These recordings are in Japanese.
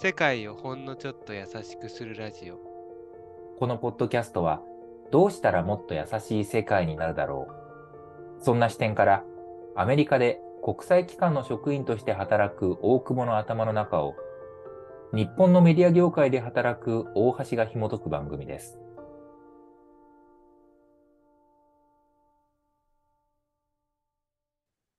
世界をほんのちょっと優しくするラジオこのポッドキャストはどうしたらもっと優しい世界になるだろうそんな視点からアメリカで国際機関の職員として働く大久保の頭の中を日本のメディア業界で働く大橋が紐解く番組です。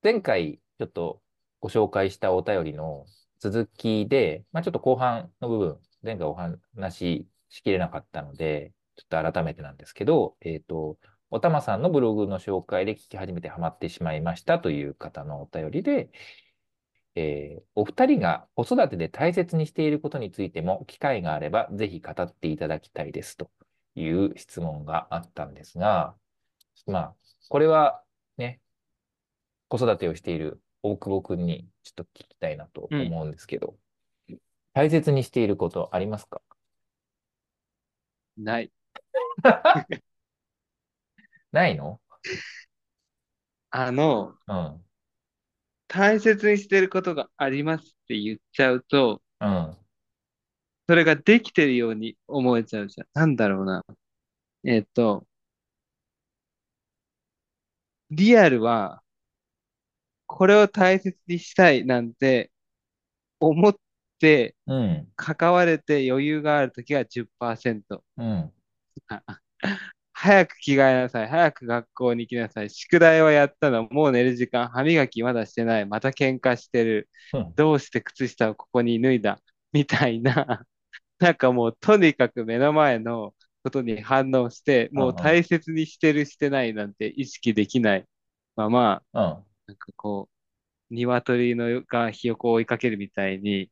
前回ちょっとご紹介したお便りの続きで、まあ、ちょっと後半の部分、前回お話ししきれなかったので、ちょっと改めてなんですけど、えっ、と、おたまさんのブログの紹介で聞き始めてハマってしまいましたという方のお便りで、えーお二人が子育てで大切にしていることについても機会があればぜひ語っていただきたいですという質問があったんですが、まあ、これはね、子育てをしている大久保くんにちょっと聞きたいなと思うんですけど、大切にしていることありますか？ない。ないの？あの、うん。大切にしてることがありますって言っちゃうと、うん。それができてるように思えちゃうじゃん。なんだろうな。えっと、リアルは、これを大切にしたいなんて思ってうん。関われて余裕があるときは10%。うん。早く着替えなさい。早く学校に行きなさい。宿題はやったの。もう寝る時間。歯磨きまだしてない。また喧嘩してる。うんどうして靴下をここに脱いだ？みたいな。なんかもうとにかく目の前のことに反応して、もう大切にしてるしてないなんて意識できないまま、うん。なんかこう、鶏のがひよこを追いかけるみたいに、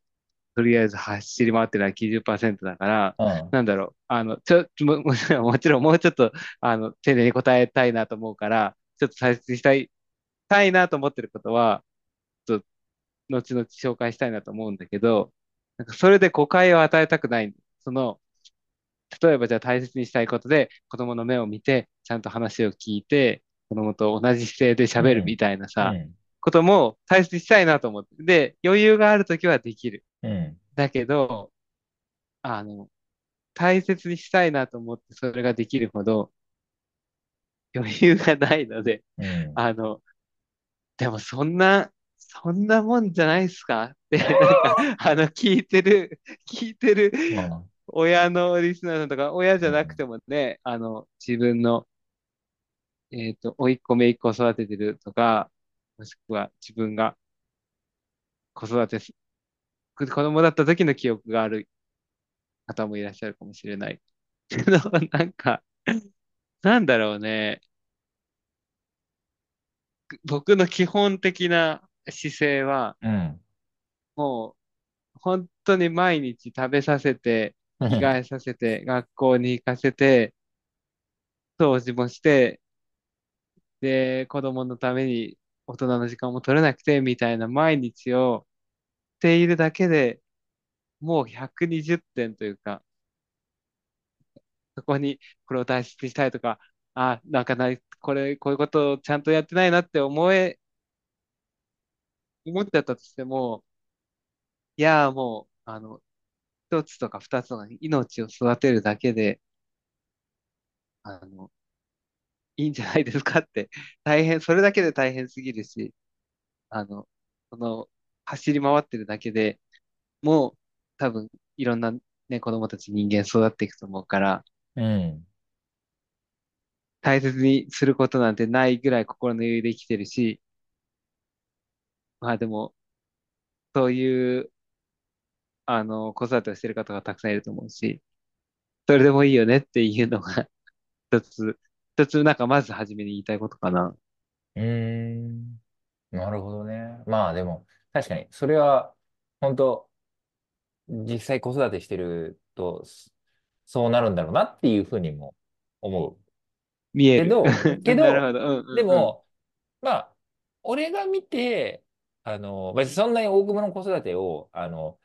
とりあえず走り回ってるのは90%だから、うん。なんだろう、あの、ちょ、も、もちろん、もちろん、もうちょっと、あの、丁寧に答えたいなと思うから、ちょっと大切にしたい、たいなと思ってることは、ちょっと、後々紹介したいなと思うんだけど、なんかそれで誤解を与えたくない。その、例えばじゃあ大切にしたいことで、子供の目を見て、ちゃんと話を聞いて、子供と同じ姿勢で喋るみたいなさ、うん。ことも大切にしたいなと思って。で、余裕があるときはできる。うん。だけど、あの、大切にしたいなと思ってそれができるほど余裕がないので、うん。あの、でもそんな、そんなもんじゃないですか？って、なんか、あの、聞いてる、聞いてるうん親のリスナーさんとか、親じゃなくてもね、あの、自分の、えっと、甥っ子姪っ子を育ててるとか、もしくは自分が子育てす、子供だった時の記憶がある方もいらっしゃるかもしれない。けど、なんか、なんだろうね。僕の基本的な姿勢は、うん。もう、本当に毎日食べさせて、着替えさせて、学校に行かせて、掃除もして、で、子供のために大人の時間も取れなくて、みたいな毎日をしているだけでもう120点というか、そこにこれを大切にしたいとか、あ、なんかない、これ、こういうことをちゃんとやってないなって思え、思っちゃったとしても、いや、もう、あの、一つとか二つとか命を育てるだけで、あの、いいんじゃないですかって、大変、それだけで大変すぎるし、あの、その、走り回ってるだけでもう、多分、いろんなね、子供たち人間育っていくと思うから、うん。大切にすることなんてないぐらい心の余裕で生きてるし、まあでも、そういう、あの、子育てをしてる方がたくさんいると思うし、それでもいいよねっていうのが、一つ、一つなんかまず初めに言いたいことかな。うーん。なるほどね。まあでも、確かに、それは、本当実際子育てしてると、そそうなるんだろうなっていうふうにも思見える。けど けどなるほど。うんうんうう。んでも、まあ、俺が見て、あの、別にそんなに大久保の子育てを、あの、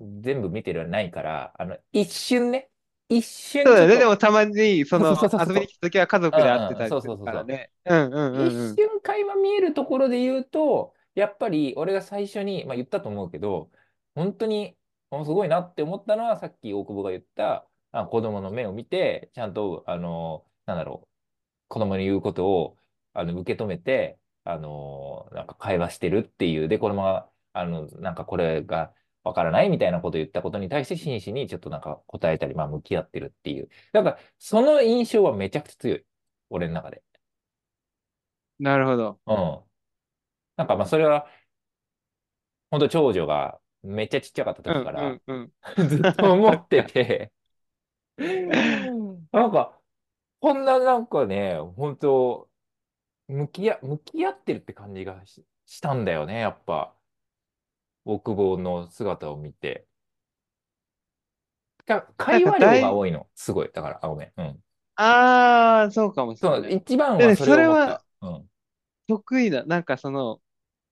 全部見てるはないから、あの、一瞬ね、一瞬そうだよね。でもたまに、その、そうそうそうそう遊びに来た時は家族で会ってたりするからね。うんうんうんうん一。瞬会話見えるところで言うと、やっぱり俺が最初に、まあ、言ったと思うけど、本当にあすごいなって思ったのは、さっき大久保が言った、あ、子供の目を見て、ちゃんと、あの、なんだろう、子供に言うことを、あの、受け止めて、あの、なんか会話してるっていう、で、子供が、あの、なんかこれがわからないみたいなことを言ったことに対して真摯にちょっとなんか答えたり、まあ向き合ってるっていう。だから、その印象はめちゃくちゃ強い。俺の中で。なるほど。うん。なんかまあそれは、本当長女がめっちゃちっちゃかったうん、う時からん、うん。ずっと思ってて なんか、こんななんかね、本当向き合、向き合ってるって感じがし、したんだよね、やっぱ。大久保の姿を見て。会話量が多いの。すごい。だから、あ、ごめん。うん。ああ、そうかもしれそう、ない。一番はそれ思った。うん。得意な、なんかその、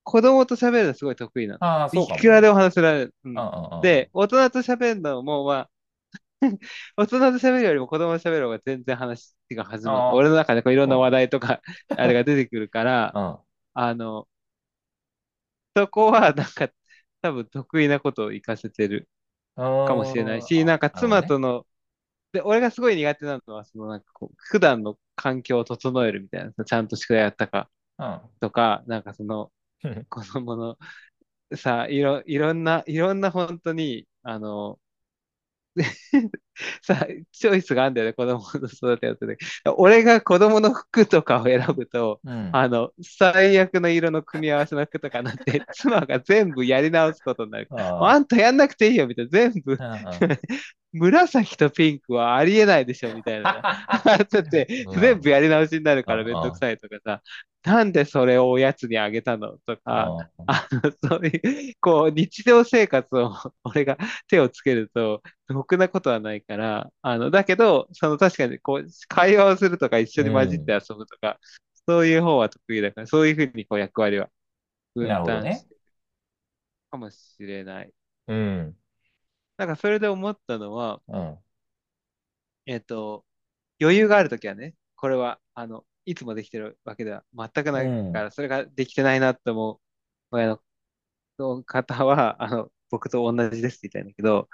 子供と喋るのすごい得意なの。ああ、そうかもくらでも話せられる。ううんん。うんで、大人と喋るのも、まあ、大人と喋るよりも子供と喋る方が全然話が弾む。俺の中でこういろんなあ、話題とか、あれが出てくるから、うん。あの、そこはなんか多分得意なことを活かせてるうかもしれないん。し、なあ、んか。妻との、で、俺がすごい苦手なのは、そのなんかこう、普段の環境を整えるみたいな、ちゃんと宿題やったかうん。とか、なんかその、子供のさ、いろ、いろんな、いろんな本当に、あの、さ、チョイスがあるんだよね、子供の育てやってて。俺が子供の服とかを選ぶと、うん。あの、最悪の色の組み合わせの服とかになって、妻が全部やり直すことになる。ああんたやんなくていいよ、みたいな。全部あ。紫とピンクはありえないでしょ、みたいな。だって。全部やり直しになるうん。からめんどくうん。さいとかさ、なんでそれをおやつにあげたのとか、あの、そういう、こう、日常生活を俺が手をつけると、ろくなことはないから、あの、だけど、その確かに、こう、会話をするとか一緒うに混じってん。遊ぶとか、そういう方は得意だから、そういうふうにこう役割は分なるほどね。担してるかもしれない。うん。なんかそれで思ったのは、うん。えっと、余裕があるときはね、これは、あの、いつもできてるわけでは全くないかうん。ら、それができてないなって思う親のの方は、あの、僕と同じですって言いたいんだけど、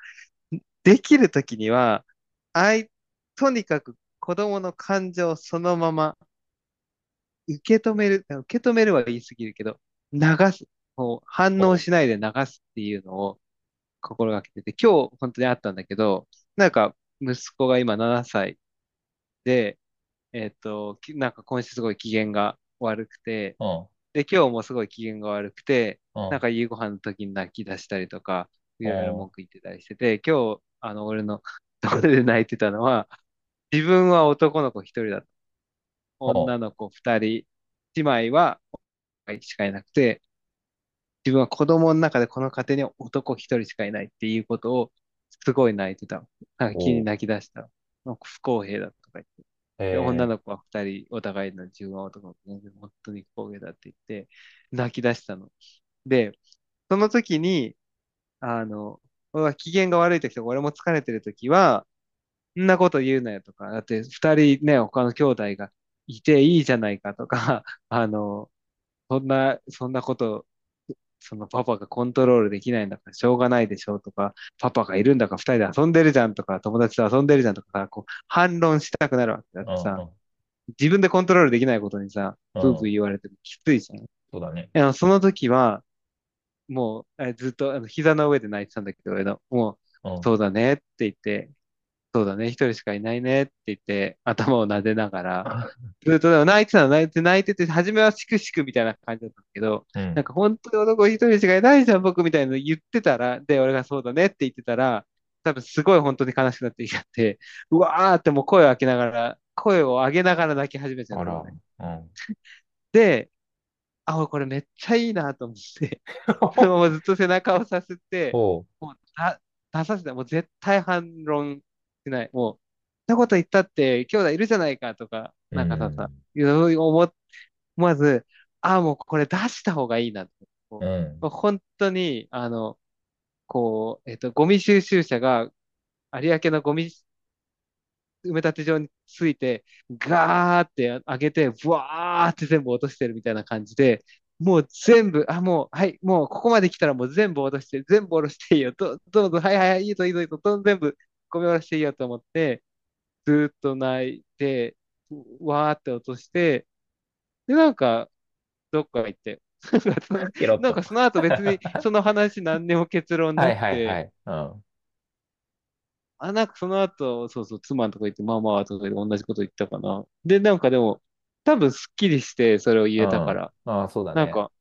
できるときには、あい、とにかく子供の感情をそのまま受け止める、受け止めるは言い過ぎるけど、流す、もう反応おしないで流すっていうのを心がけてて、今日本当にあったんだけど、なんか息子が今7歳で、えっと、きなんか今週すごい機嫌が悪くて、うん。で、今日もすごい機嫌が悪くて、うん。なんか夕ご飯の時に泣き出したりとか、いろいろお文句言ってたりしてて、今日、あの、俺の ところで泣いてたのは、自分は男の子一人だ女の子二人、姉妹はしかいなくて、自分は子供の中でこの家庭に男一人しかいないっていうことを、すごい泣いてた。なんか急にお泣き出した。なんか不公平だとか言って。で、女えの子は二人、お互いの自分は男の子、本当に不公平だって言って、泣き出したの。で、その時に、あの、機嫌が悪い時とか、俺も疲れてる時は、そんなこと言うなよとか、だって二人ね、他の兄弟がいていいじゃないかとか、あの、そんな、そんなこと、そのパパがコントロールできないんだからしょうがないでしょうとか、パパがいるんだから二人で遊んでるじゃんとか、友達と遊んでるじゃんとか、こう反論したくなるわけだっうん。てさ、うん。自分でコントロールできないことにさ、ブーブうん。ー言われてもきついじゃん。いそうだね。やその時は、もう、えずっとあの膝の上で泣いてたんだけど、俺のもう、うん。そうだねって言って、そうだね、一人しかいないねって言って、頭を撫でながら、ずっとでも泣いてたの、泣いて、泣いてて、初めはしくしくみたいな感じだったんだけど、うん。なんか本当に男一人しかいないじゃん、僕みたいなの言ってたら、で、俺がそうだねって言ってたら、多分すごい本当に悲しくなってきちゃって、うわーってもう声を上げながら、声を上げながら泣き始めちゃっ。たのね。うん。で、あ、これめっちゃいいなと思って、そのままずっと背中をさせて。もうだ出させて、もう絶対反論しない。もう、そんなこと言ったって兄弟いるじゃないかとか、うなんかさ。いろいろ思わず、あ、もうこれ出した方がいいなと。こうん。う本当に、あの、こう、えっと、ゴミ収集車が有明のゴミ埋め立て場について、ガーって上げて、ブワーって全部落としてるみたいな感じで、もう全部、あ、もう、はい、もうここまで来たらもう全部下ろして、全部下ろしていいよ。ど、どうぞ、はいはいはい、いいぞいいぞいいぞ、どん全部ゴミ下ろしていいよと思って、ずーっと泣いて、わーって落として、で、なんか、どっか行って、なんかその、後別にその話何にも結論はいなくて、はいはい。うん。あ、なんかその後、そうそう、妻のとこ行って、まあまあ、とかで同じこと言ったかな。で、なんかでも、多分すっきりしてそれを言うん。えたから、ああ、そうだね。なんか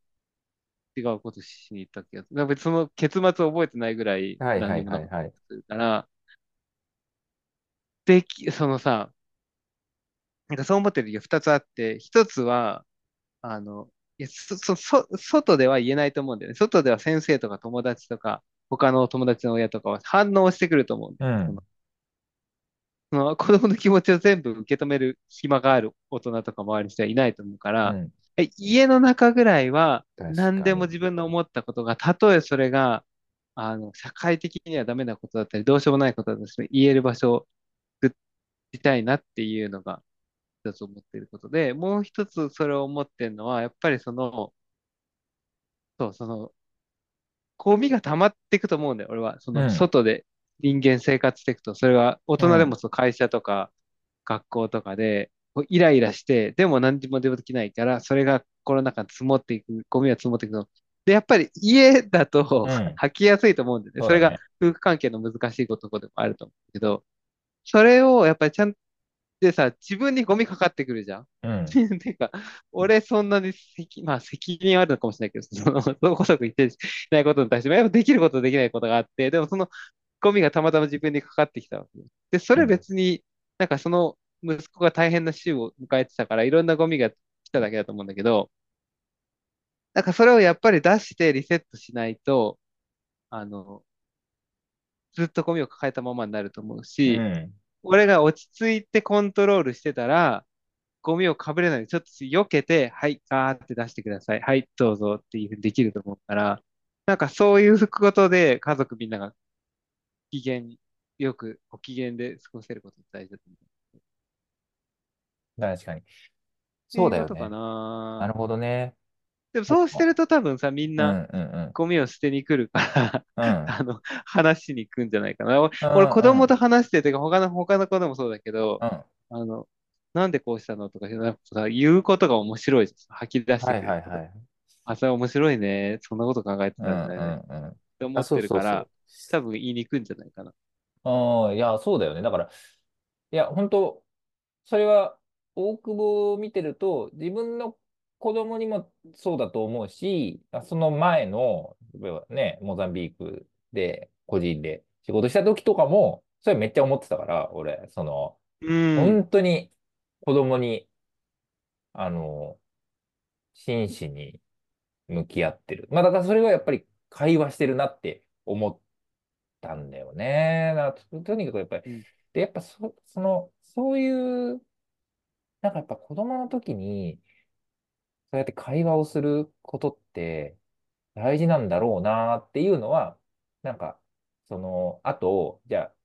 違うことしに行った気がする。なんかその結末を覚えてないぐらいはいはいはいはい。るから、でき、そのさ、なんかそう思ってる時が二つあって、一つは、あの、いや、そ、そ、そ、外では言えないと思うんだよね。外では先生とか友達とか、他の友達の親とかは反応してくると思うんだよ。そうん。の、その子供の気持ちを全部受け止める暇がある大人とか周りの人はいないと思うから、うん。え家の中ぐらいは。何でも自分の思ったことが、たとえそれが、あの、社会的にはダメなことだったり、どうしようもないことだったり言える場所を作りたいなっていうのが一つ思っていることで、もう一つそれを思ってるのは、やっぱりその、そう、その、ゴミが溜まっていくと思うんだよ、俺は。その、うん。外で人間生活していくと、それは大うん。人でもその会社とか学校とかで、イライラして、でも何にもできないから、それが心の中に積もっていく、ゴミが積もっていくの。で、やっぱり家だとうん。吐きやすいと思うんだよね。それが。夫婦関係の難しいことでもあると思うけど、それをやっぱりちゃんでさ、自分にゴミかかってくるじゃん。うん。てか、俺そんなに責、まあ責任あるのかもしれないけど、その、そこそこ言ってないことに対しても、やっぱできることできないことがあって、でもそのゴミがたまたま自分にかかってきたわけよ。で、それうん。別に、なんかその息子が大変な週を迎えてたから、いろんなゴミが来ただけだと思うんだけど、なんかそれをやっぱり出してリセットしないと、あの、ずっとゴミを抱えたままになると思うし、うん。俺が落ち着いてコントロールしてたら、ゴミをかぶれないように、ちょっと避けて、はい、ガーって出してください。はい、どうぞっていうふうにできると思うから、なんかそういうことで家族みんなが機嫌よく、ご機嫌で過ごせることが大事だと思う。っ確かに。そうだよね。なな。るほどね。でもそうしてると多分さ、みんなゴミを捨てに来るから。あの、話しに行くんじゃないかな。俺、子供とうん話しててか、他の、他の子でもそうだけど、うん。あの、なんでこうしたのとか、なんかさ、言うことが面白いじゃん。吐き出しては。はいはい。あ、それ面白いね。そんなこと考えてたんだよね。っんうん。あ、て思ってるから。多分言いに行くんじゃないかな。ああ、いや、そうだよね。だから、いや、本当それは、大久保を見てると、自分の子供にもそうだと思うし、あその前の、例えばね、モザンビークで、個人で仕事した時とかも、それめっちゃ思ってたから、俺、その、うん。本当に子供に、あの、真摯に向き合ってる。まあ、だからそれはやっぱり会話してるなって思ったんだよね。だからと、とにかくやっぱり、うん。で、やっぱそ、その、そういう、なんかやっぱ子供の時に、そうやって会話をすることって大事なんだろうなっていうのは、なんか、その、あと、じゃあ、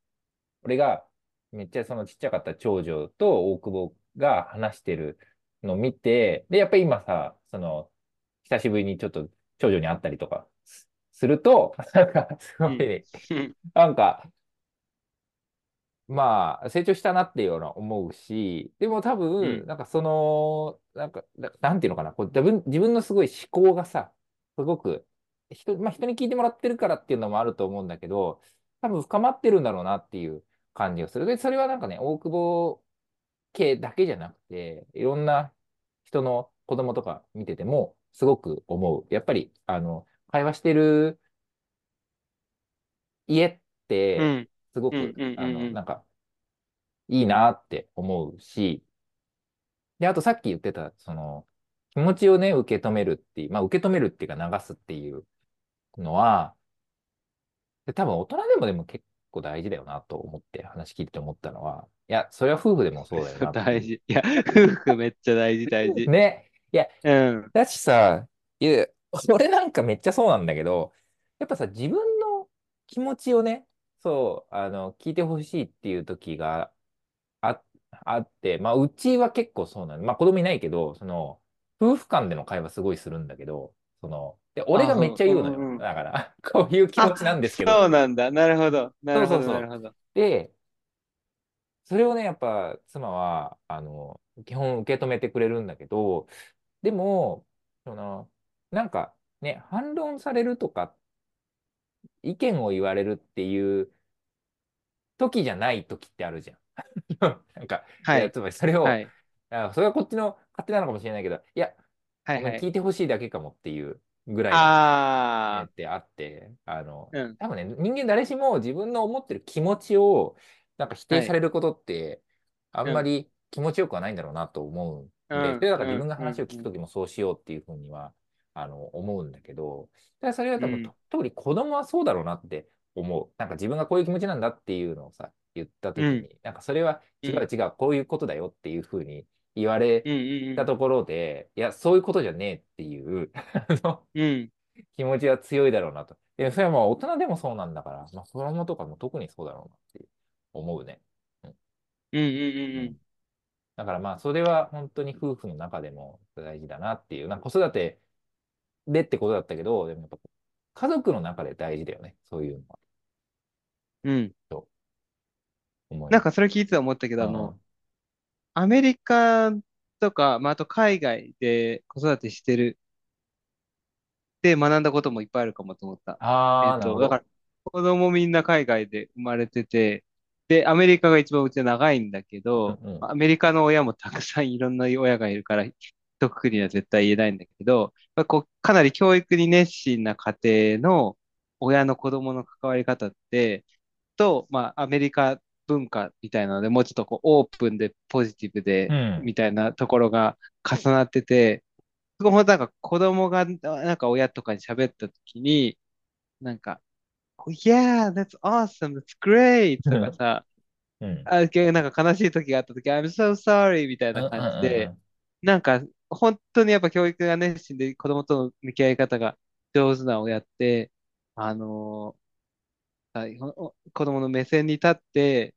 俺がめっちゃそのちっちゃかった長女と大久保が話してるのを見て、で、やっぱり今さ、その、久しぶりにちょっと長女に会ったりとかすすると、なんか、すごうん。い、なんか、まあ、成長したなっていうような思うし、でも多分、うん。なんかその、なんか、ななんていうのかな、こう自分、自分のすごい思考がさ、すごく、人、まあ人に聞いてもらってるからっていうのもあると思うんだけど、多分深まってるんだろうなっていう感じがする。で、それはなんかね、大久保家だけじゃなくて、いろんな人の子供とか見てても、すごく思う。やっぱり、あの、会話してる家って、うん。すごうん。く、うん。あの、うん。なんか、いいなって思うし、で、あとさっき言ってた、その、気持ちをね、受け止めるっていう、まあ、受け止めるっていうか流すっていうのは、で、多分大人でもでも結構大事だよなと思って話聞いてて思ったのは、いや、それは夫婦でもそうだよな。大事。いや、夫婦めっちゃ大事、大事。ね。いや、うん。だしさ、いや、俺なんかめっちゃそうなんだけど、やっぱさ、自分の気持ちをね、そう、あの、聞いてほしいっていう時があ、あって、まあ、うちは結構そうなの。まあ、子供いないけど、その、夫婦間での会話すごいするんだけど、その、で、俺あ、がめっちゃう言うのよ。ん、うん。だから、こういう気持ちなあ、んですけど。そうなんだ。なるほど。なるほど、そうそうそう。なるほど。で、それをね、やっぱ妻は、あの、基本受け止めてくれるんだけど、でも、その、なんかね、反論されるとか、意見を言われるっていう時じゃない時ってあるじゃん。なんか、はい。つまりそれを、はい。あ、それはこっちの勝手なのかもしれないけど、いや、はい、はい。聞いてほしいだけかもっていうぐらいの、ね、っあてあって、あの、あ、うん。多分ね、人間誰しも自分の思ってる気持ちを、なんか否定はい。されることって、あんうん。まり気持ちよくはないんだろうなと思うんで、そうん、れだから自分が話を聞くとうん。きもそうしようっていうふうには、あの、思うんだけど、だそれは多分、うん、と特に子供はそうだろうなって思う。なんか自分がこういう気持ちなんだっていうのをさ、言ったとうん、なんかそれはうん、違う違う、こういうことだよっていうふうに言われうん、たところで、いや、そういうことじゃねえっていううん、うん、気持ちは強いだろうなと。で、それはもう大人でもそうなんだから、まあ、子供とかも特にそうだろうなって思うね。うん。うん、うん、うんだからまあ、それは本当に夫婦の中でも大事だなっていう、なんか子育てでってことだったけど、でもやっぱ家族の中で大事だよね。そういうのは。うん。と思い。なんかそれ聞いてて思ったけど、あの、うん。アメリカとか、まあ、あと海外で子育てしてるで学んだこともいっぱいあるかもと思った。えああ、なるっと、だか。ら、子供みんな海外で生まれてて、で、アメリカが一番うちは長いんだけど、うんうん。アメリカの親もたくさんいろんな親がいるから、一括りには絶対言えないんだけど、まあこう、かなり教育に熱心な家庭の親の子供の関わり方って、と、まあ、アメリカ文化みたいなので、もうちょっとこう、オープンでポジティブで、うん。みたいなところが重なってて、すごいなんか子供がなんか親とかに喋った時に、なんか、Yeah, that's awesome, that's great とかさ、うん。あ、けなんか悲しい時があった時、I'm so sorry みたいなうんうん感じで、うんなんか本当にやっぱ教育が熱心で子供との向き合い方が上手な親って、あのーあほ子供の目線に立って、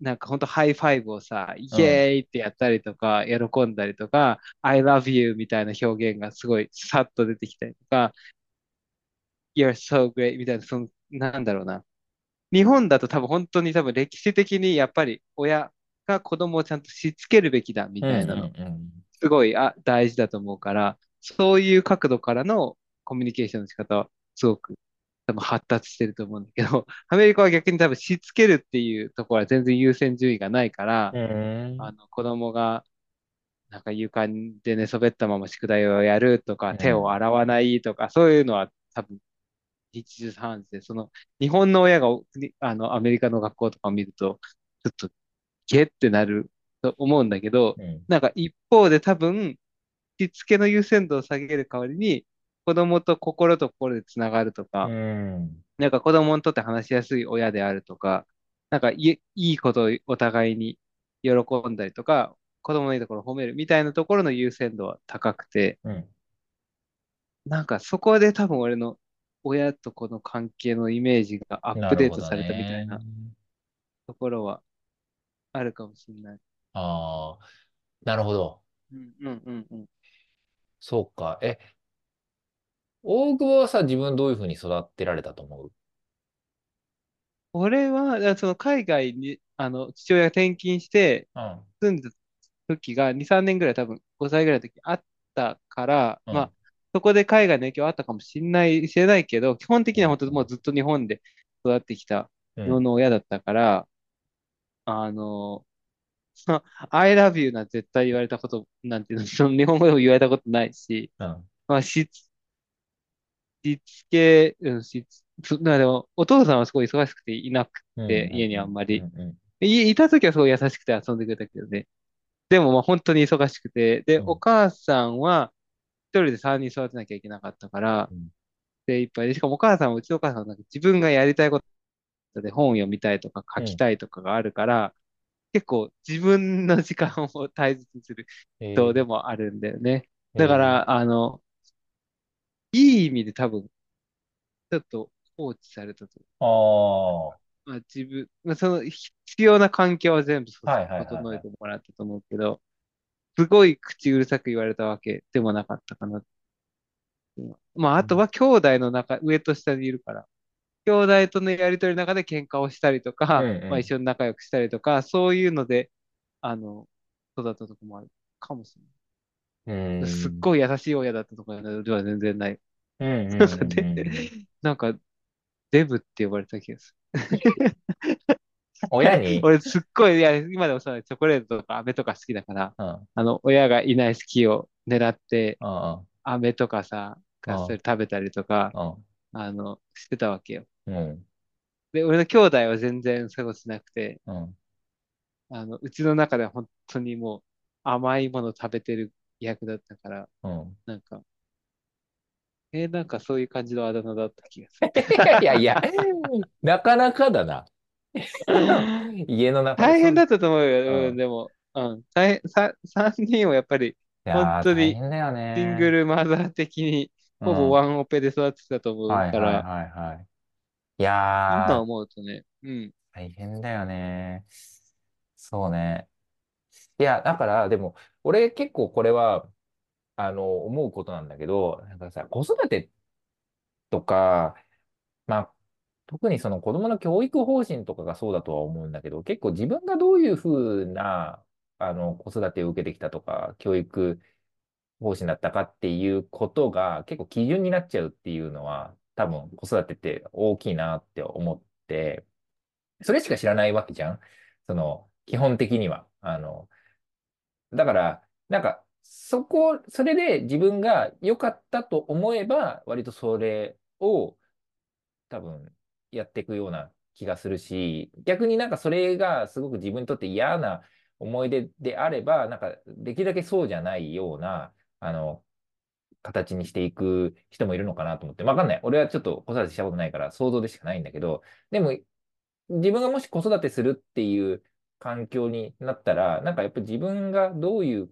なんか本当 high five をさ、イ。エーイってやったりとか、喜んだりとか、I love you みたいな表現がすごいさっと出てきたりとか、You're so great みたいな、その、なんだろうな。日本だと多分本当に多分歴史的にやっぱり親が子供をちゃんとしつけるべきだみたいなの。すごいあ大事だと思うから、そういう角度からのコミュニケーションの仕方はすごく多分発達してると思うんだけど、アメリカは逆に多分しつけるっていうところは全然優先順位がないから、うん。あの子供がなんか床で寝そべったまま宿題をやるとか、手をうん。洗わないとか、そういうのは多分日常茶飯事で、その日本の親がにあのアメリカの学校とかを見ると、ちょっとゲってなると思うんだけど、うん。なんか一方で多分、しつけの優先度を下げる代わりに、子供と心と心でつながるとうか、ん。なんか子供にとって話しやすい親であるとか、なんかいいことをお互いに喜んだりとか、子供のいいところを褒めるみたいなところの優先度は高くて、うん。なんかそこで多分俺の親と子の関係のイメージがアップデートされたみたいね。なところはあるかもしれない。ああ、なるほど。うんうんうんうん。そうか。え、大久保はさ、自分どういうふうに育てられたと思う？俺は、だからその海外に、あの、父親が転勤してうん。住んでた時が2、3年ぐらい多分5歳ぐらいの時あったから、うん。まあ、そこで海外の影響あったかもしれない、知れないけど、基本的には本当もうずっと日本で育ってきた日本うん。の親だったから、あの、そ の I love you なんて絶対言われたことなんていうの、その日本語でも言われたことないし、うん。まあ、しつ、しつけ、うん、しつ、そまあでも、お父さんはすごい忙しくていなくうん。て、家にうん。あんまり。い、いた時はすごい優しくて遊んでくれたけどね。でもまあ本当に忙しくて、で、おうん。母さんは一人で3人育てなきゃいけなかったから、うんで、いっぱいで、しかもお母さんは、うちのお母さんはなんか自分がやりたいことで本を読みたいとか書きうんたいとかがあるから、結構自分の時間を大切にする人でえもあるんだよね。だから、あの、いい意味で多分、ちょっと放置されたと。あまあ、自分、まあ、その必要な環境は全部そいはいはいはい。整えてもらったと思うけど、すごい口うるさく言われたわけでもなかったかな。まあ、あとは兄弟の中、上と下にいるから、兄弟とのやりとりの中で喧嘩をしたりとうんか、まあう一緒に仲良くしたりとか、そういうので、あの、育ったとこもあるかもしれん。すっん。ごい優しい親だったとかでは全然ない。うんうんうんで、うん。なんか、デブって呼ばれた気がする。親に、俺すっごい、いや、今でもさ、チョコレートとか飴とか好きだから、うん、あの、親がいない隙を狙って、うん、飴とかさ、うん、がっつり食べたりとか、うん、あの、してたわけよ。うん、で、俺の兄弟は全然そういうことしなくて、うん。あの、うちの中では本当にもう甘いもの食べてる役だったから、うんなんか、えーなんかそういう感じのあだ名だった気がする。いやいや、なかなかだな。家の中で。大。変だったと思うよ。うん、うん。でも、うん、大変、さ、三人をやっぱり、本当に大変だよシングね。ルマザー的に、ほぼうん。ワンオペで育ってたと思うから、はいはい。いやー、今思うとね、うん、大変だよね。そうね。いや、だから、でも、俺結構これは、あの、思うことなんだけど、なんかさ、子育てとか、まあ、特にその子供の教育方針とかがそうだとは思うんだけど、結構自分がどういうふうな、あの、子育てを受けてきたとか、教育方針だったかっていうことが結構基準になっちゃうっていうのは、多分子育てって大きいなって思って、それしか知らないわけじゃん。その、基本的には。あの、だから、なんか、そこ、それで自分が良かったと思えば、割とそれを多分やっていくような気がするし、逆になんかそれがすごく自分にとって嫌な思い出であれば、なんかできるだけそうじゃないような、あの、形にしていく人もいるのかなと思って。わかんない。俺はちょっと子育てしたことないから想像でしかないんだけど、でも自分がもし子育てするっていう環境になったら、なんかやっぱり自分がどういう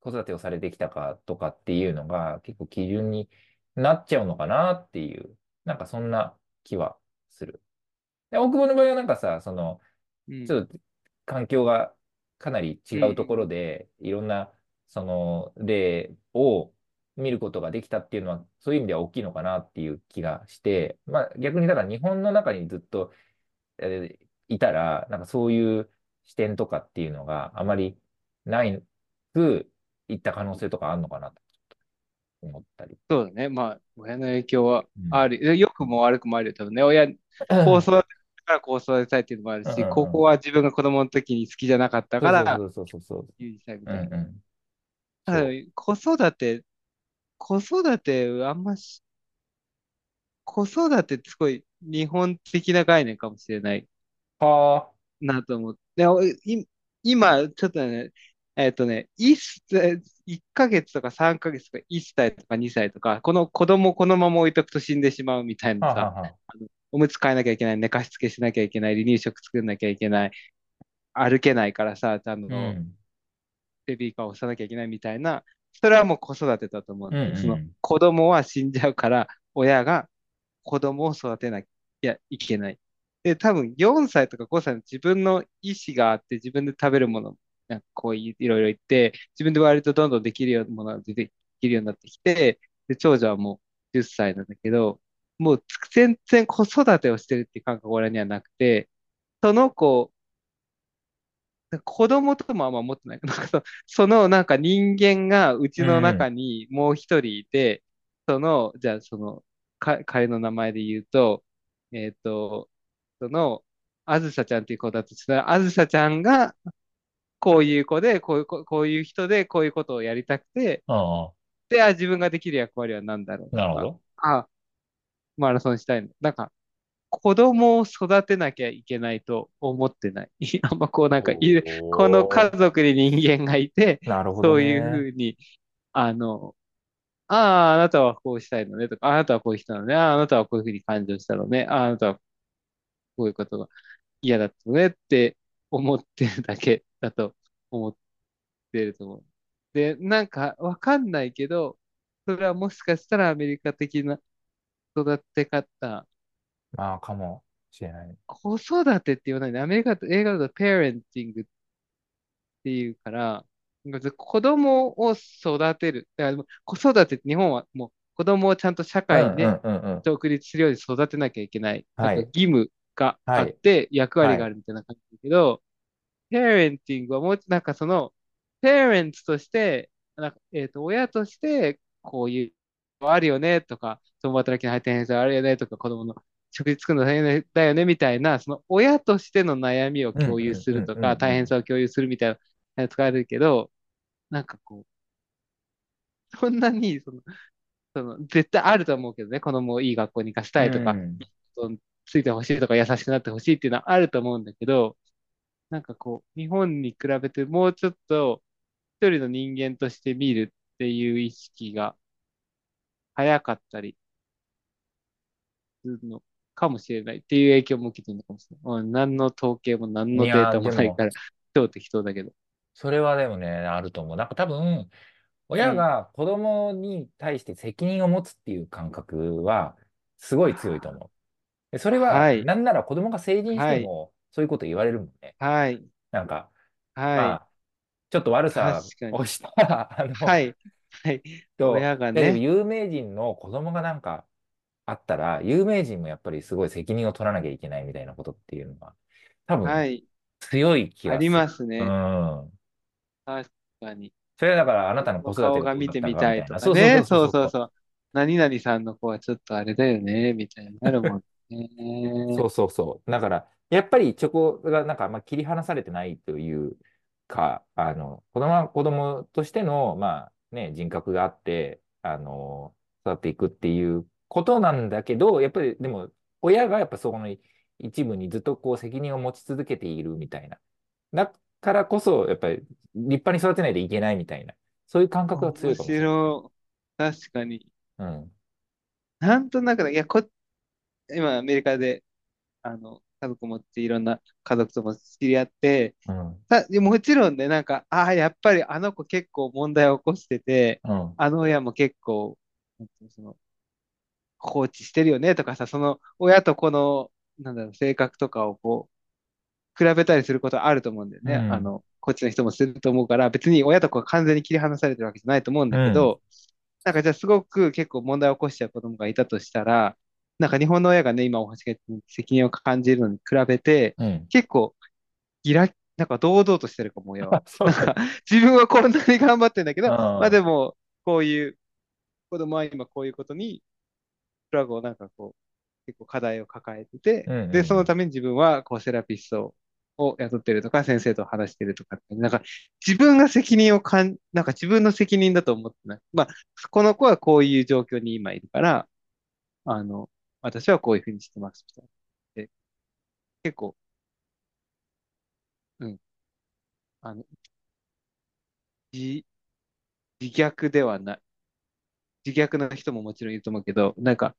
子育てをされてきたかとかっていうのが結構基準になっちゃうのかなっていう、なんかそんな気はする。で、大久保の場合はなんかさ、その、うん、ちょっと環境がかなり違うところん。で、いろんな、その、例を見ることができたっていうのは、そういう意味では大きいのかなっていう気がして、まあ逆にだから日本の中にずっと、えーいたら、なんかそういう視点とかっていうのがあまりないくいった可能性とかあるのかなと思ったり。そうだね。まあ、親の影響はうん。ある。で良くも悪くもあるよ、多分ね。親、こう育てたからこう育てたいっていうのもあるうんし、こうんうん。こは自分が子供の時に好きじゃなかったから、そうそうそうそうそう。みうんたいな。うん。ただ、そ子育て、子育て、あんまし、子育てってすごい日本的な概念かもしれないう。はあ。なと思って。でおい今、ちょっとね、えっとね、1、1ヶ月とか3ヶ月とか1歳とか2歳とか、この子供をこのまま置いとくと死んでしまうみたいなはあはさ、あはあ。あのおむつ替えなきゃいけない、寝かしつけしなきゃいけない、離乳食作んなきゃいけない、歩けないからさ、あの、うん。ベビーカーを押さなきゃいけないみたいな、それはもう子育てだと思うん。そのうん子供は死んじゃうから、親が子供を育てなきゃいけない。で、多分4歳とか5歳の自分の意思があって、自分で食べるもの、なんかこういいろいろ言って、自分で割とどんどんできるようなものが出てきるようになってきて、で、長女はもう10歳なんだけど、もう全然子育てをしてるっていう感覚が俺にはなくて、その子子供ともあんま思ってない。なんかそそのなんか人間がうちの中うん。にもう一人いて、その、じゃあその、か、彼の名前で言うと、えっと、その、あずさちゃんっていう子だとしたら、あずさちゃんがこういう子で、こういうこ、こういう人で、こういうことをやりたくて、うん。うんで、あ、自分ができる役割は何だろうとか、なるほど。あ、マラソンしたいの。なんか、子供を育てなきゃいけないと思ってない。あんまこうなんかいる、この家。族に人間がいて、なるほどそういうふね。うに、あの、ああ、あなたはこうしたいのねとか、あなたはこういう人なのね、ああ、あなたはこういうふうに感情したのね、ああ、あなたはこういうことが嫌だったのねって思ってるだけだと思ってると思う。で、なんかわかんないけど、それはもしかしたらアメリカ的な育て方、まあ、かもしれない。子育てって言わないね。アメリカと映画だとペアレンティングっていうから、子供を育てる。だから子育てって日本はもう子供をちゃんと社うん会にね、うんうんうん。独立するように育てなきゃいけない。義務があはい。って役割はい。があるみたいな感じだけど、ペアレンティングはもう、なんかその、ペアレンツとして、なんか、えっと、親として、こういうのあるよねとか、共働きの大変さあるよねとか、子供の食事作るの大変だよねみたいな、その親としての悩みをうん共有するとか、大変。さを共有するみたいな、使われるけど、なんかこう、そんなに、その、その、絶対あると思うけどね、子供をいい学校に行かせうたいとか、ん。ついてほしいとか、優しくなってほしいっていうのはあると思うんだけど、なんかこう、日本に比べてもうちょっと一人の人間として見るっていう意識が早かったりするのかもしれないっていう影響も受けてるのかもしれない。うん、何の統計も何のデータもないから、超適当だけど。それはでもね、あると思う。なんか多分、うん。親が子供に対して責任を持つっていう感覚は、すごい強いと思う。でそれは、はい。なんなら子供が成人してはい。も、そういうこと言われるもんね。はい。なんか、はい。まあ、ちょっと悪確さかに。をしたら、あの、はい。はい。と、親がね。有名人の子供がなんかあったら、有名人もやっぱりすごい責任を取らなきゃいけないみたいなことっていうのは、多分はい。強い気ありする。うすね。ん。確かに。それはだからあなたの子育てがどうだっ顔が見てみたかみたいな。たいとかそうそうそね。うそうそうそう。そう。何々さんの子はちょっとあれだよね、みたいになるもんね。そうそうそう。だから、やっぱりチョコがなんかあんま切り離されてないというか、あの、子供は子供としての、まあね、人格があって、あの、育っていくっていうことなんだけど、やっぱりでも、親がやっぱそこの一部にずっとこう責任を持ち続けているみたいな。だからこそ、やっぱり立派に育てないといけないみたいな、そういう感覚が強面いかもしれない。白い。確かに。うん。なんとなくだ、いや、こ、今アメリカで、あの、家族持っていろんな家族とも知り合って、うん。た、もちろんね、なんか、ああ、やっぱりあの子結構問題を起こしてて、うん。あの親も結構、その、放置してるよねとかさ、その親と子の、なんだろう、性格とかをこう、比べたりすることはあると思うんだよね。あうん。の、こっちの人もすると思うから、別に親と子が完全に切り離されてるわけじゃないと思うんうん。だけど、なんかじゃあすごく結構問題を起こしちゃう子供がいたとしたら、なんか日本の親がね、今お話ししたように責任を感じるのに比べて、うん。結構ギラ、なんか堂々としてるかも、親は。そうだね。なんか自分はこんなに頑張ってんだけど、うまあん。でも、こういう、子供は今こういうことに、プラグをなんかこう、結構課題を抱えてて、うん。で、そのうん。ために自分はこうセラピストを雇ってるとか、先生と話してるとかなんか自分が責任をかん、なんか自分の責任だと思ってない。まあ、この子はこういう状況に今いるから、あの、私はこういうふうにしてますみたいな。で、結構、うん、あの、自、自虐ではない。自虐な人ももちろんいると思うけど、なんか、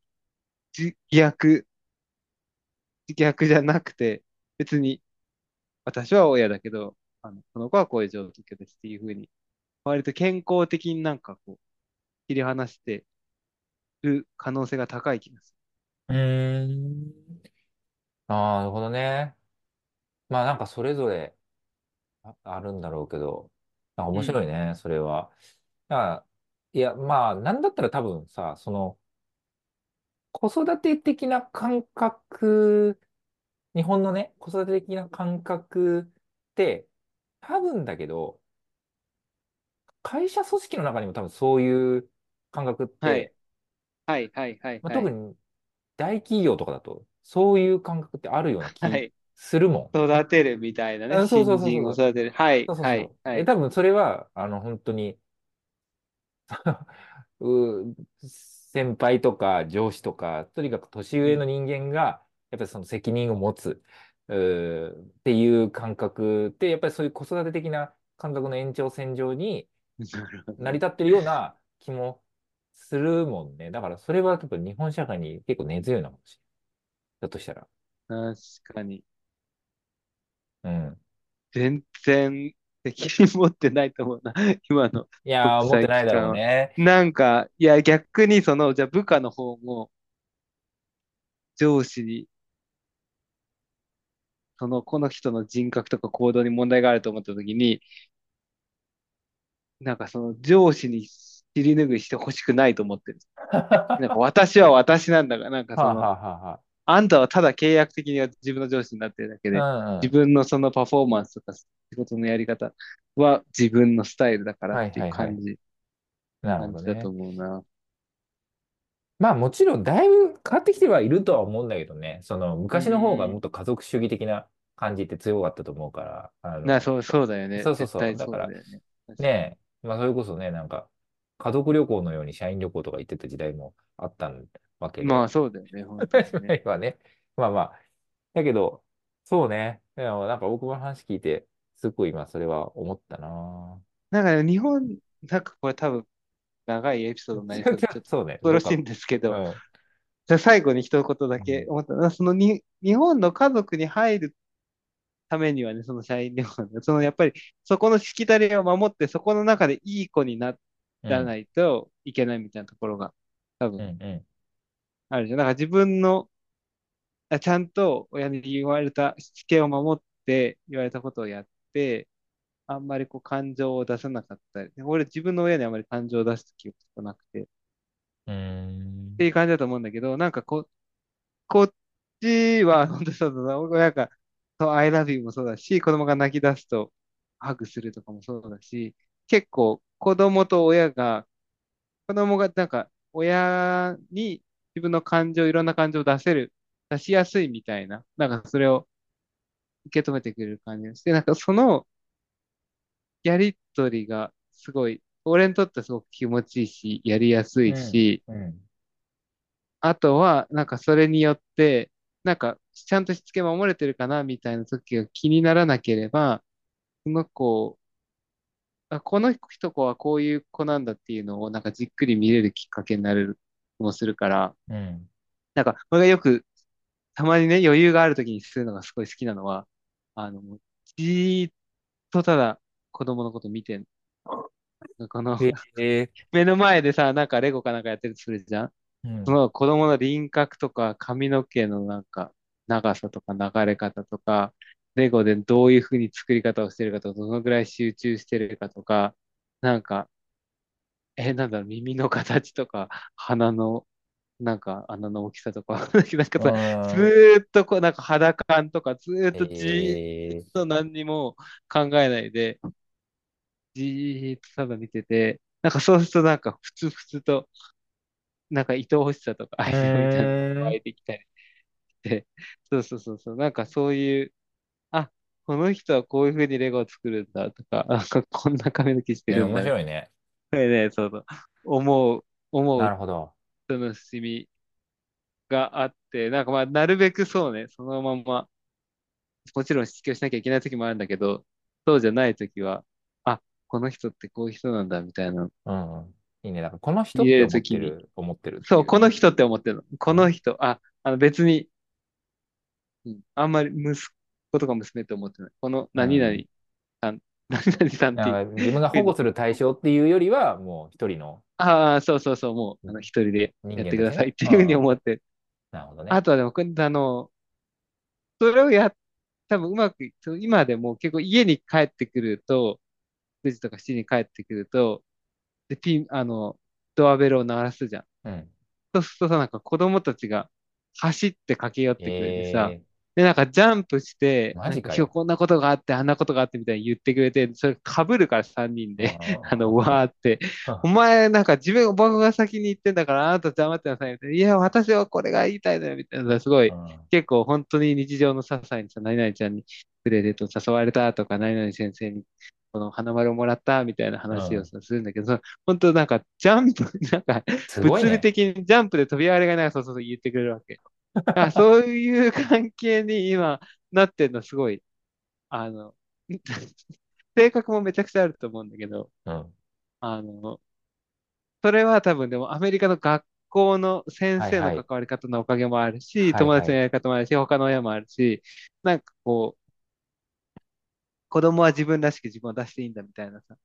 自虐、自虐じゃなくて、別に私は親だけど、あの、この子はこういう状況ですっていうふうに、割と健康的になんかこう、切り離してる可能性が高い気がするうーん。ああ、なるほどね。まあなんかそれぞれあ、あるんだろうけど、なんかる。面うん。白いね、それは。だから、いや、まあ、なんだったら多分さ、その、子育て的な感覚、日本のね、子育て的な感覚って、多分だけど、会社組織の中にも多分そういう感覚っはい。て、はい、はい、はい、まあ、はい。特に大企業とかだと、そういう感覚ってあるような気はい。するも育てるみたいなん。ね。あ、そうそう新そうそう。人を育てる。はい、はい、そうそうそう。え、はい。多分それは、あの、本当に、う先輩とか上司とか、とにかく年うん。上の人間が、やっぱりその責任を持つ、うーっていう感覚って、やっぱりそういう子育て的な感覚の延長線上に。成り立ってるような気もするもんね。だからそれはやっぱ日本社会に結構根強いのかもしれない。だとしたら。確かに。うん。全然責任持ってないと思うな。今のいやー、思ってないだろう。ね。なんか、いや、逆にその、じゃあ部下の方も上司に、その、この人の人格とか行動に問題があると思ったときに、なんかその上司に尻拭いしてほしくないと思ってる。なんか私は私なんだから、なんかはあ、その、はあはあはあんたはただ契約的には自分の上司になってるだけで、あ、うんうん。自分のそのパフォーマンスとか仕事のやり方は自分のスタイルだからはいっていはいはい。う感じ、なるほど感じだとね。思うな。まあもちろんだいぶ変わってきてはいるとは思うんだけどね。そのうん昔の方がもっうん。と家族主義的な感じって強かったと思うから、あな、の、そう、そうだよね。そうそうそう。絶対だからね。まあそれこそね、なんか家族旅行のように社員旅行とか行ってた時代もあったわけで、まあそうだよね、本当にね。今はね、まあまあ、だけど、そうね、なんか僕も話聞いて、すごい今それは思ったな。なんかね、日本、なんかこれ多分長いエピソードになりそうで、ちょっとそうね、どうか、恐ろしいんですけど、うん。じゃあ最後に一言だうん。け思ったのは、そのに、日本の家族に入るためにはね、その社員旅行の、そのやっぱりそこのしきたりを守って、そこの中でいい子になうん、らないといけないみたいなところが多分あるじゃん。だから自分の、あちゃんと親に言われたしつけを守って言われたことをやって、あんまりこう感情を出さなかったり、俺自分の親にあまり感情を出す記憶がなくて、っ。ていう感じだと思うんだけど、なんかこ、こっちは、本当にそうだな、親が、そう、I love you もそうだし、子供が泣き出すとハグするとかもそうだし、結構子供と親が、子供がなんか親に自分の感情、いろんな感情を出せる、出しやすいみたいな、なんかそれを受け止めてくれる感じがして、なんかそのやりとりがすごい、俺にとってすごく気持ちいいし、やりやすいうん、し、うん、あとは、なんかそれによって、なんかちゃんとしつけ守れてるかなみたいな時が気にならなければ、その子、あ、この人子はこういう子なんだっていうのをなんかじっくり見れるきっかけになる気もするから、うん。なんか俺がよくたまにね余裕がある時にするのがすごい好きなのは、あの、じーっとただ子供のこと見てんこの 目の前でさ、なんかレゴかなんかやってるとするじゃん。うん、その子供の輪郭とか髪の毛のなんか長さとか流れ方とか、レゴでどういう風に作り方をしてるかとか、どのぐらい集中してるかとか、なんか、え、なんだろう、耳の形とか、鼻の、なんか穴の大きさとか、なんかさ、ずうん、ーっとこう、なんか肌感とか、ずーっとじーっええ、と何にも考えないで、じーっとただ見てて、なんかそうするとなんかふつふつと、なんか愛おしさとかう愛情みたいなのが湧いてきたりして、そうそうそうそう、なんかそういう、あ、この人はこういう風にレゴを作るんだとか、なんかこんな髪の毛してえ、るんだ。面白いね。ね、そうそう、思う、思うなるほど。楽しみがあって、なんかまあ、なるべくそうね、そのまま、もちろんしつけをしなきゃいけない時もあるんだけど、そうじゃない時は、あ、この人ってこういう人なんだ、みたいな、うん、うん。いいね。なんかこの人って思ってる思ってるそう。この人って思ってるの。こうん、の人、あ、あの別に、うんあんまり息子とか娘って思ってない。このう何々ん。さん、何々さんっていう自分が保護する対象っていうよりは、もう一人のああ、そうそうそう、もう、あの、一人で人やってくだ。さいっていうふうに思ってる。なるほどね。あとはでも、あの、それをやっ、多分うまくい、そう今でも結構家に帰ってくると、9時とか7時に帰ってくると、で、ピン、あの、ドアベルを鳴らすじゃん。うん。そうするとさ、なんか子供たちが走って駆け寄ってくれてさ、えで、なんかジャンプしー、て。今日こんなことがあって、あんなことがあってみたいに言ってくれて、それ被るから3人で、あの、わーって、お前なんか自分、僕が先に言ってんだからあなた黙ってなさいみたいな。いや、私はこれが言いたいのよみたいな。すごい、うん結構本当に日常の些細にさ、何々ちゃんにプレゼント誘われたとか、何々先生にこの花丸をもらったみたいな話をさするんだけど、本当なんかジャンプ、なんか物理すごいね。的にジャンプで飛び上がりがないそうそうそう言ってくれるわけ。あ、そういう関係に今なってんのすごい、あの、性格もめちゃくちゃあると思うんだけど、うん。あの、それは多分でもアメリカの学校の先生のはいはい。関わり方のおかげもあるし、はいはい。友達のやり方もあるし、他の親もあるし、なんかこう、子供は自分らしく自分を出していいんだみたいなさ、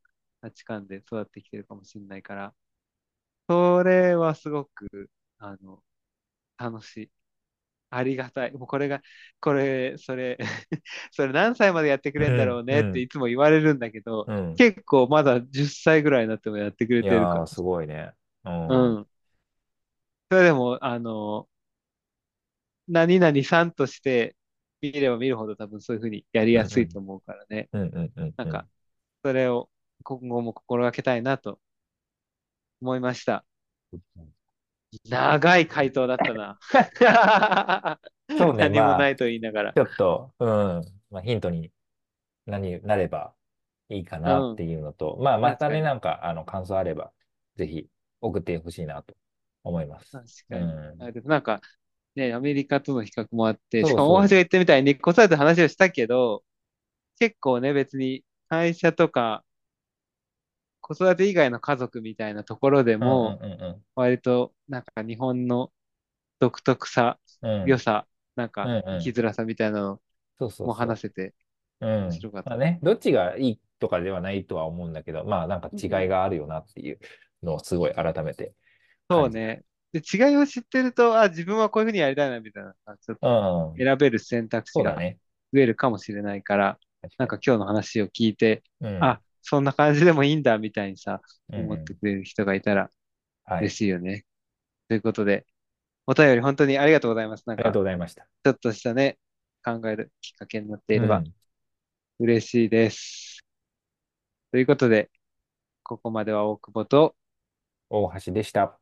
価値観で育ってきてるかもしれないから、それはすごく、あの、楽しい。ありがたい。もうこれが、これ、それ それ何歳までやってくれるんだろうねってん、いつも言われるんだけど、うん。結構まだ10歳ぐらいになってもやってくれてるから。すごいね。うん。うん、うん。それでも、あの、何々さんとして見れば見るほど多分そういうふうにやりうん、やすいと思うからね。なんか、うん。それを今後も心がけたいなと思いました。長い回答だったな。そうね、まあ、何もないと言いながら。ちょっと、うん、まあ、ヒントに何、なればいいかうん。なっていうのと、まあ、またね。なんか、あの、感想あれば、ぜひ送ってほしいなと思います。確うかに。あ、ん。なんか、ね、アメリカとの比較もあって、しかも大橋が言ってみたいに子育ての話をしたけど、結構ね、別に会社とか子育て以外の家族みたいなところでう。うんも、うんうん割となんか日本の独特さ、うん。うん。良さ、なんかうんうん。生きづらさみたいなのそうそうもそ話せてう。う面ん。白かった。まあね、どっちがいいとかではないとは思うんだけど、まあなんか違いうん。があるよなっていうのをすごい改めて。そうね。で、違いを知ってると、あ、自分はこういうふうにやりたいなみたいな、ちょっうとん。選べる選択肢がそうだね。増えるかもしれないから。なんか今日の話を聞いて、うん。あ、そんな感じでもいいんだみたいにさ、思って。くれる人がいたらはい。嬉しいよね。ということで、お便り本当にありがとうございます。なんありがとか、うございました。ちょっとしたね、考えるきっかけになっていればうん。嬉しいです。ということで、ここまでは大久保と、大橋でした。